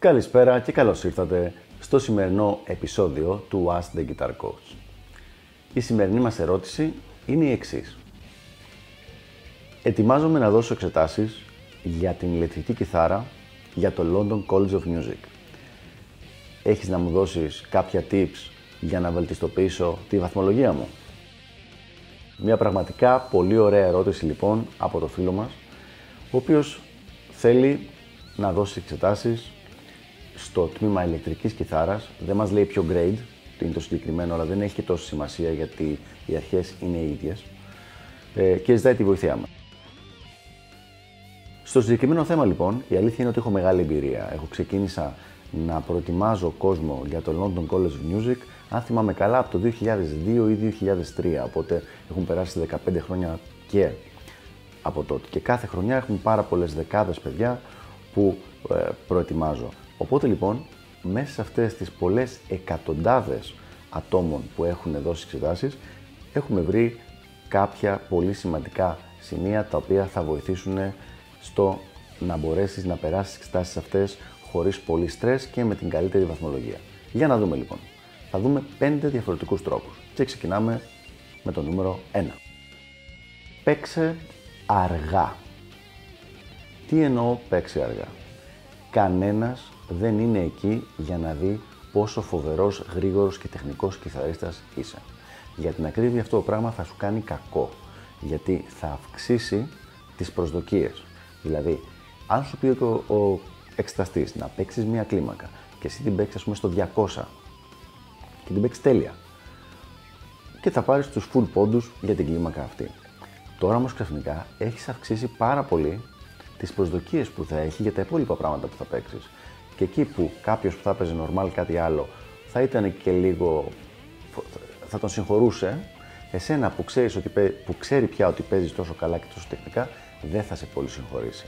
Καλησπέρα και καλώς ήρθατε στο σημερινό επεισόδιο του Ask the Guitar Coach. Η σημερινή μας ερώτηση είναι η εξής. Ετοιμάζομαι να δώσω εξετάσεις για την ηλεκτρική κιθάρα για το London College of Music. Έχεις να μου δώσεις κάποια tips για να βελτιστοποιήσω τη βαθμολογία μου; Μια πραγματικά πολύ ωραία ερώτηση λοιπόν από το φίλο μας, ο οποίος θέλει να δώσει εξετάσεις στο τμήμα ηλεκτρικής κιθάρας. Δεν μας λέει ποιο grade, τι είναι το συγκεκριμένο, αλλά δεν έχει και τόσο σημασία γιατί οι αρχές είναι οι ίδιες ε, και ζητάει τη βοήθειά μας. Στο συγκεκριμένο θέμα λοιπόν, η αλήθεια είναι ότι έχω μεγάλη εμπειρία. Έχω ξεκίνησα να προετοιμάζω κόσμο για το London College of Music, αν θυμάμαι καλά, από το 2002 ή 2003, οπότε έχουν περάσει 15 χρόνια και από τότε. Και κάθε χρονιά έχουν πάρα πολλές δεκάδες παιδιά που ε, προετοιμάζω. Οπότε λοιπόν, μέσα σε αυτές τις πολλές εκατοντάδες ατόμων που έχουν δώσει εξετάσεις, έχουμε βρει κάποια πολύ σημαντικά σημεία τα οποία θα βοηθήσουν στο να μπορέσεις να περάσεις τις εξετάσεις αυτές χωρίς πολύ στρες και με την καλύτερη βαθμολογία. Για να δούμε λοιπόν. Θα δούμε πέντε διαφορετικούς τρόπους και ξεκινάμε με το νούμερο 1. Παίξε αργά. Τι εννοώ παίξε αργά; Κανένας δεν είναι εκεί για να δει πόσο φοβερός, γρήγορος και τεχνικός κιθαρίστας είσαι. Για την ακρίβεια αυτό το πράγμα θα σου κάνει κακό, γιατί θα αυξήσει τις προσδοκίες. Δηλαδή, αν σου πει ο, ο εξεταστής να παίξεις μία κλίμακα και εσύ την παίξεις ας πούμε στο 200 και την παίξεις τέλεια και θα πάρεις τους full πόντους για την κλίμακα αυτή. Τώρα όμως ξαφνικά έχεις αυξήσει πάρα πολύ τις προσδοκίες που θα έχει για τα υπόλοιπα πράγματα που θα παίξεις. Και εκεί που κάποιος που θα παίζει normal κάτι άλλο θα ήταν και λίγο. θα τον συγχωρούσε, εσένα που, ξέρεις ότι, που ξέρει πια ότι παίζεις τόσο καλά και τόσο τεχνικά, δεν θα σε πολύ συγχωρήσει.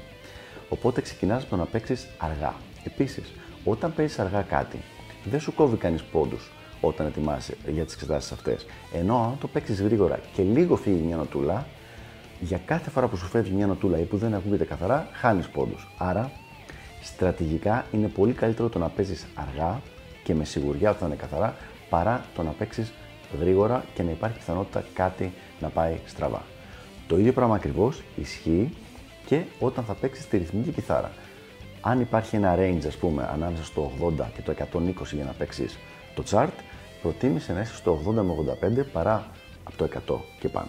Οπότε ξεκινάς με το να παίξεις αργά. Επίσης, όταν παίζεις αργά κάτι, δεν σου κόβει κανείς πόντους όταν ετοιμάσαι για τις εξετάσεις αυτές. Ενώ αν το παίξεις γρήγορα και λίγο φύγει μια νοτούλα, για κάθε φορά που σου φεύγει μια νοτούλα ή που δεν ακούγεται καθαρά, χάνεις πόντους. Άρα στρατηγικά είναι πολύ καλύτερο το να παίζεις αργά και με σιγουριά ότι θα είναι καθαρά παρά το να παίξεις γρήγορα και να υπάρχει πιθανότητα κάτι να πάει στραβά. Το ίδιο πράγμα ακριβώς ισχύει και όταν θα παίξεις τη ρυθμική κιθάρα. Αν υπάρχει ένα range, ας πούμε, ανάμεσα στο 80 και το 120 για να παίξεις το chart, προτίμησε να είσαι στο 80 με 85 παρά από το 100 και πάνω.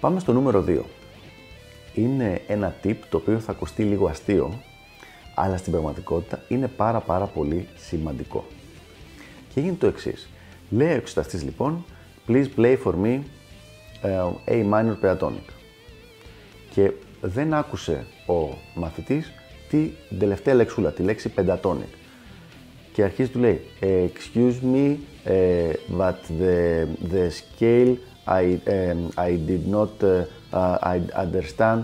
Πάμε στο νούμερο 2 είναι ένα tip το οποίο θα ακουστεί λίγο αστείο, αλλά στην πραγματικότητα είναι πάρα πάρα πολύ σημαντικό. Και γίνεται το εξής. Λέει ο εξεταστής λοιπόν, please play for me uh, A minor pentatonic. Και δεν άκουσε ο μαθητής τη τελευταία λεξούλα, τη λέξη pentatonic. Και αρχίζει του λέει, excuse me, uh, but the, the scale I, uh, I did not uh, I understand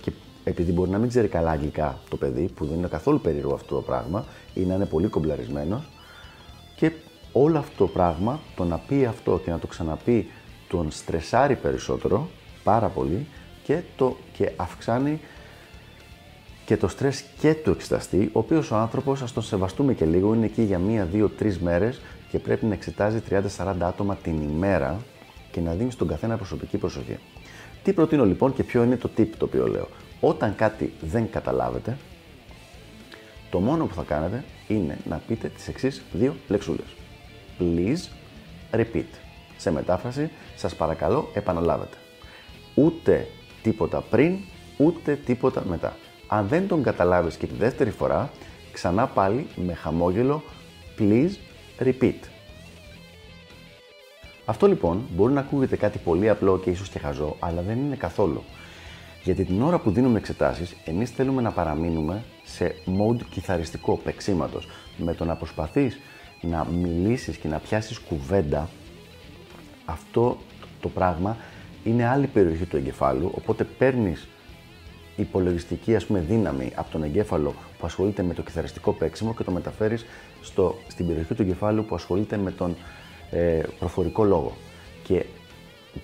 και επειδή μπορεί να μην ξέρει καλά αγγλικά το παιδί, που δεν είναι καθόλου περίεργο αυτό το πράγμα, ή να είναι πολύ κομπλαρισμένος. Και όλο αυτό το πράγμα, το να πει αυτό και να το ξαναπεί, τον στρεσάρει περισσότερο, πάρα πολύ, και, το, και αυξάνει και το στρες και του εξεταστή, ο οποίος ο άνθρωπος, ας τον σεβαστούμε και λίγο, είναι εκεί για μία, δύο, τρεις μέρες και πρέπει να εξετάζει 30-40 άτομα την ημέρα και να δίνει στον καθένα προσωπική προσοχή. Τι προτείνω λοιπόν και ποιο είναι το tip το οποίο λέω. Όταν κάτι δεν καταλάβετε, το μόνο που θα κάνετε είναι να πείτε τις εξής δύο λεξούλες. Please repeat. Σε μετάφραση, σας παρακαλώ επαναλάβετε. Ούτε τίποτα πριν, ούτε τίποτα μετά. Αν δεν τον καταλάβεις και τη δεύτερη φορά, ξανά πάλι με χαμόγελο, please repeat. Αυτό λοιπόν μπορεί να ακούγεται κάτι πολύ απλό και ίσως και χαζό, αλλά δεν είναι καθόλου. Γιατί την ώρα που δίνουμε εξετάσεις, εμείς θέλουμε να παραμείνουμε σε mode κιθαριστικό παίξήματος. Με το να προσπαθείς να μιλήσεις και να πιάσεις κουβέντα, αυτό το πράγμα είναι άλλη περιοχή του εγκεφάλου, οπότε παίρνεις υπολογιστική ας πούμε, δύναμη από τον εγκέφαλο που ασχολείται με το κιθαριστικό παίξιμο και το μεταφέρεις στο, στην περιοχή του εγκεφάλου που ασχολείται με τον ε, προφορικό λόγο. Και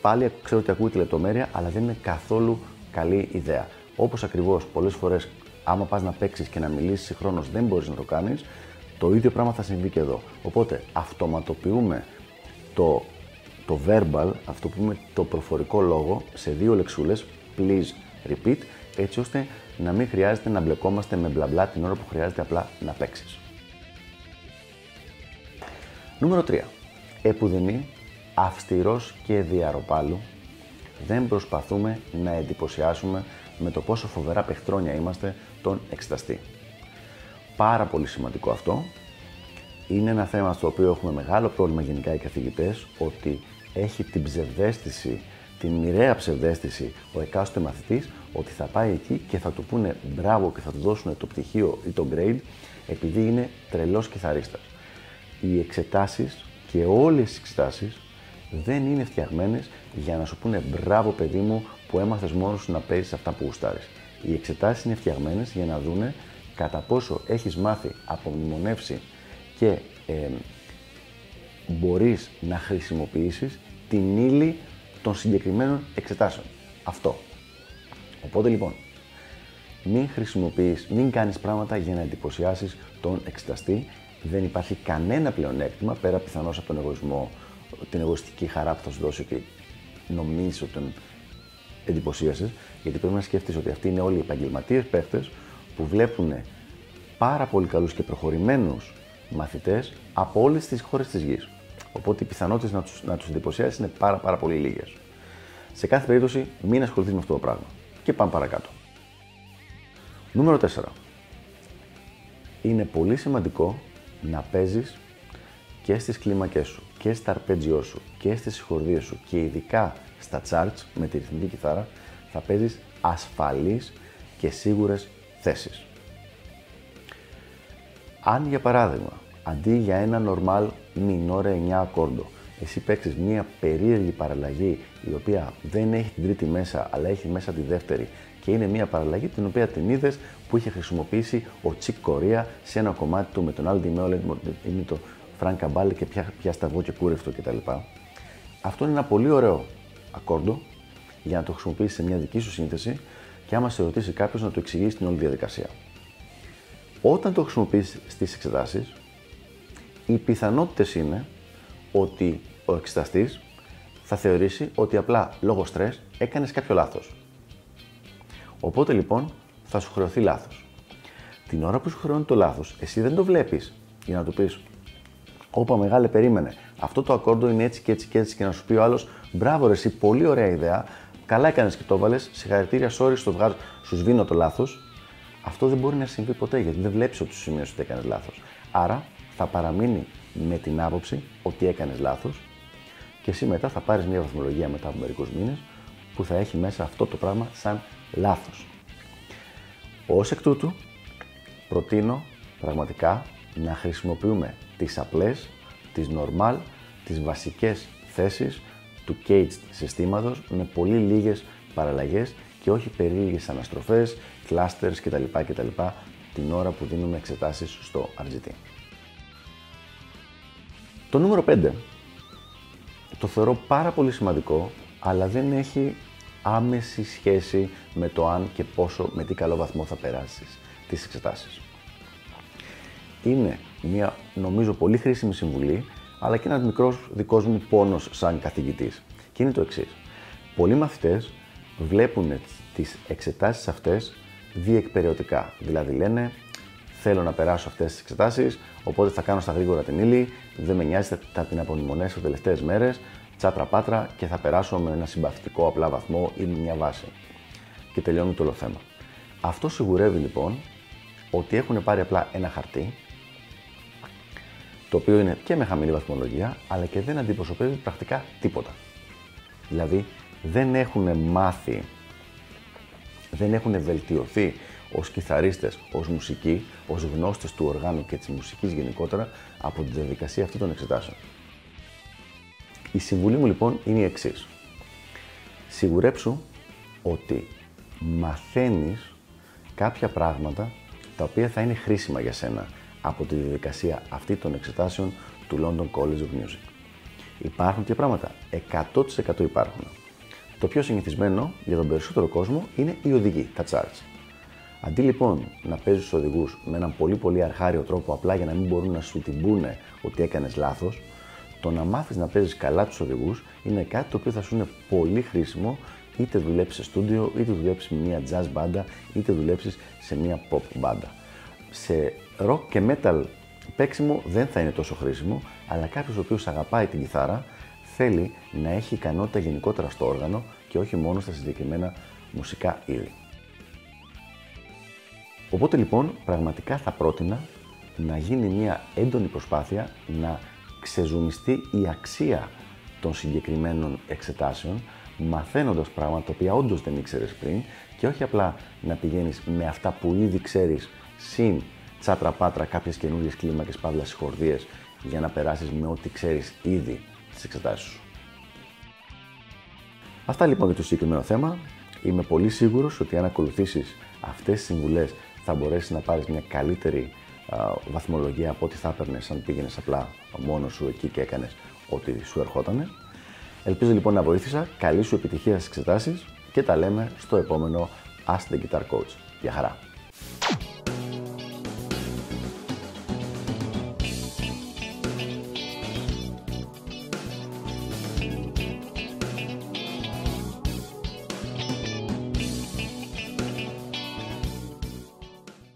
πάλι ξέρω ότι ακούγεται λεπτομέρεια, αλλά δεν είναι καθόλου καλή ιδέα. Όπως ακριβώς πολλές φορές άμα πας να παίξεις και να μιλήσεις συγχρόνως δεν μπορείς να το κάνεις, το ίδιο πράγμα θα συμβεί και εδώ. Οπότε αυτοματοποιούμε το, το verbal, αυτό που πούμε το προφορικό λόγο, σε δύο λεξούλες, please repeat, έτσι ώστε να μην χρειάζεται να μπλεκόμαστε με μπλα μπλα την ώρα που χρειάζεται απλά να παίξεις. Νούμερο 3. Επουδενή, αυστηρός και διαρροπάλου, δεν προσπαθούμε να εντυπωσιάσουμε με το πόσο φοβερά παιχτρόνια είμαστε τον εξεταστή. Πάρα πολύ σημαντικό αυτό. Είναι ένα θέμα στο οποίο έχουμε μεγάλο πρόβλημα γενικά οι καθηγητές, ότι έχει την ψευδέστηση, την μοιραία ψευδέστηση ο εκάστοτε μαθητής ότι θα πάει εκεί και θα του πούνε μπράβο και θα του δώσουν το πτυχίο ή το grade επειδή είναι τρελός κιθαρίστας. Οι εξετάσεις και όλες οι εξετάσεις δεν είναι φτιαγμένες για να σου πούνε μπράβο παιδί μου που έμαθες μόνος σου να παίζεις αυτά που γουστάρεις. Οι εξετάσεις είναι φτιαγμένες για να δούνε κατά πόσο έχεις μάθει, απομνημονεύσει και ε, μπορείς να χρησιμοποιήσεις την ύλη των συγκεκριμένων εξετάσεων. Αυτό. Οπότε λοιπόν, μην χρησιμοποιείς, μην κάνεις πράγματα για να εντυπωσιάσεις τον εξεταστή. Δεν υπάρχει κανένα πλεονέκτημα πέρα πιθανώς από τον εγωισμό, την εγωιστική χαρά που θα σου δώσει και νομίζεις ότι τον εντυπωσίασες, γιατί πρέπει να σκεφτείς ότι αυτοί είναι όλοι οι επαγγελματίες παίχτες που βλέπουν πάρα πολύ καλούς και προχωρημένους μαθητές από όλες τις χώρες της γης. Οπότε οι πιθανότητες να τους να τους εντυπωσιάσεις είναι πάρα, πάρα πολύ λίγες. Σε κάθε περίπτωση, μην ασχοληθείς με αυτό το πράγμα. Και πάμε παρακάτω. Νούμερο 4. Είναι πολύ σημαντικό να παίζεις και στις κλίμακές σου και στα αρπέτζιό σου και στις συγχορδίες σου και ειδικά στα charts με τη ρυθμική κιθάρα θα παίζεις ασφαλείς και σίγουρες θέσεις. Αν για παράδειγμα, αντί για ένα normal minore 9 ακόρντο, εσύ παίξεις μια περίεργη παραλλαγή η οποία δεν έχει την τρίτη μέσα αλλά έχει μέσα τη δεύτερη και είναι μια παραλλαγή την οποία την είδες που είχε χρησιμοποιήσει ο Τσικ Κορία σε ένα κομμάτι του με τον Aldi Meolet, είναι το Frank Μπάλι και πια, πια σταυρό και κούρευτο κτλ. Αυτό είναι ένα πολύ ωραίο ακόρντο για να το χρησιμοποιήσεις σε μια δική σου σύνθεση και άμα σε ρωτήσει κάποιος να το εξηγήσει την όλη διαδικασία. Όταν το χρησιμοποιείς στις εξετάσεις, οι πιθανότητες είναι ότι ο εξεταστής θα θεωρήσει ότι απλά λόγω στρες έκανες κάποιο λάθος. Οπότε λοιπόν θα σου χρεωθεί λάθος. Την ώρα που σου χρεώνει το λάθος, εσύ δεν το βλέπεις για να του πεις Όπα μεγάλε περίμενε. Αυτό το ακόρντο είναι έτσι και έτσι και έτσι και να σου πει ο άλλος Μπράβο, ρε, εσύ, πολύ ωραία ιδέα. Καλά έκανες και το έβαλες. Συγχαρητήρια, sorry, στο βγάζω. Σου σβήνω το λάθος αυτό δεν μπορεί να συμβεί ποτέ γιατί δεν βλέπεις ότι σου σημείωσε ότι έκανες λάθος. Άρα θα παραμείνει με την άποψη ότι έκανες λάθος και εσύ μετά θα πάρεις μια βαθμολογία μετά από μερικούς μήνες που θα έχει μέσα αυτό το πράγμα σαν λάθος. Ω εκ τούτου, προτείνω πραγματικά να χρησιμοποιούμε τις απλές, τις normal, τις βασικές θέσεις του caged συστήματος με πολύ λίγες παραλλαγές και όχι περίεργες αναστροφές, clusters κτλ. κτλ. την ώρα που δίνουμε εξετάσεις στο RGT. Το νούμερο 5 το θεωρώ πάρα πολύ σημαντικό, αλλά δεν έχει άμεση σχέση με το αν και πόσο, με τι καλό βαθμό θα περάσεις τις εξετάσεις. Είναι μια, νομίζω, πολύ χρήσιμη συμβουλή, αλλά και ένας μικρός δικός μου πόνος σαν καθηγητής. Και είναι το εξής. Πολλοί μαθητές βλέπουν τις εξετάσεις αυτές διεκπαιρεωτικά. Δηλαδή λένε θέλω να περάσω αυτές τις εξετάσεις, οπότε θα κάνω στα γρήγορα την ύλη, δεν με νοιάζει, θα την απομνημονέσω τελευταίες μέρες, τσάτρα πάτρα και θα περάσω με ένα συμπαθητικό απλά βαθμό ή με μια βάση. Και τελειώνει το όλο θέμα. Αυτό σιγουρεύει λοιπόν ότι έχουν πάρει απλά ένα χαρτί, το οποίο είναι και με χαμηλή βαθμολογία, αλλά και δεν αντιπροσωπεύει πρακτικά τίποτα. Δηλαδή, δεν έχουν μάθει, δεν έχουν βελτιωθεί ως κιθαρίστες, ως μουσικοί, ως γνώστες του οργάνου και της μουσικής γενικότερα από τη διαδικασία αυτή των εξετάσεων. Η συμβουλή μου λοιπόν είναι η εξής. Σιγουρέψου ότι μαθαίνεις κάποια πράγματα τα οποία θα είναι χρήσιμα για σένα από τη διαδικασία αυτή των εξετάσεων του London College of Music. Υπάρχουν και πράγματα. 100% υπάρχουν. Το πιο συνηθισμένο για τον περισσότερο κόσμο είναι οι οδηγοί, τα charts. Αντί λοιπόν να παίζεις του οδηγούς με έναν πολύ πολύ αρχάριο τρόπο απλά για να μην μπορούν να σου την πούνε ότι έκανες λάθος, το να μάθεις να παίζεις καλά τους οδηγούς είναι κάτι το οποίο θα σου είναι πολύ χρήσιμο είτε δουλέψεις σε στούντιο, είτε δουλέψεις με μια jazz μπάντα, είτε δουλέψεις σε μια pop μπάντα. Σε rock και metal παίξιμο δεν θα είναι τόσο χρήσιμο, αλλά κάποιος ο οποίος αγαπάει την κιθάρα θέλει να έχει ικανότητα γενικότερα στο όργανο και όχι μόνο στα συγκεκριμένα μουσικά είδη. Οπότε λοιπόν πραγματικά θα πρότεινα να γίνει μια έντονη προσπάθεια να ξεζουμιστεί η αξία των συγκεκριμένων εξετάσεων, μαθαίνοντας πράγματα τα οποία όντως δεν ήξερες πριν και όχι απλά να πηγαίνεις με αυτά που ήδη ξέρεις συν τσάτρα πάτρα κάποιες καινούριες κλίμακες παύλα συγχορδίες για να περάσεις με ό,τι ξέρεις ήδη στις εξετάσεις σου. Αυτά λοιπόν για το συγκεκριμένο θέμα. Είμαι πολύ σίγουρος ότι αν ακολουθήσεις αυτές τις συμβουλές θα μπορέσεις να πάρεις μια καλύτερη α, βαθμολογία από ό,τι θα έπαιρνες αν πήγαινες απλά μόνος σου εκεί και έκανες ό,τι σου ερχότανε. Ελπίζω λοιπόν να βοήθησα. Καλή σου επιτυχία στις εξετάσεις και τα λέμε στο επόμενο Ask the Guitar Coach. Γεια χαρά!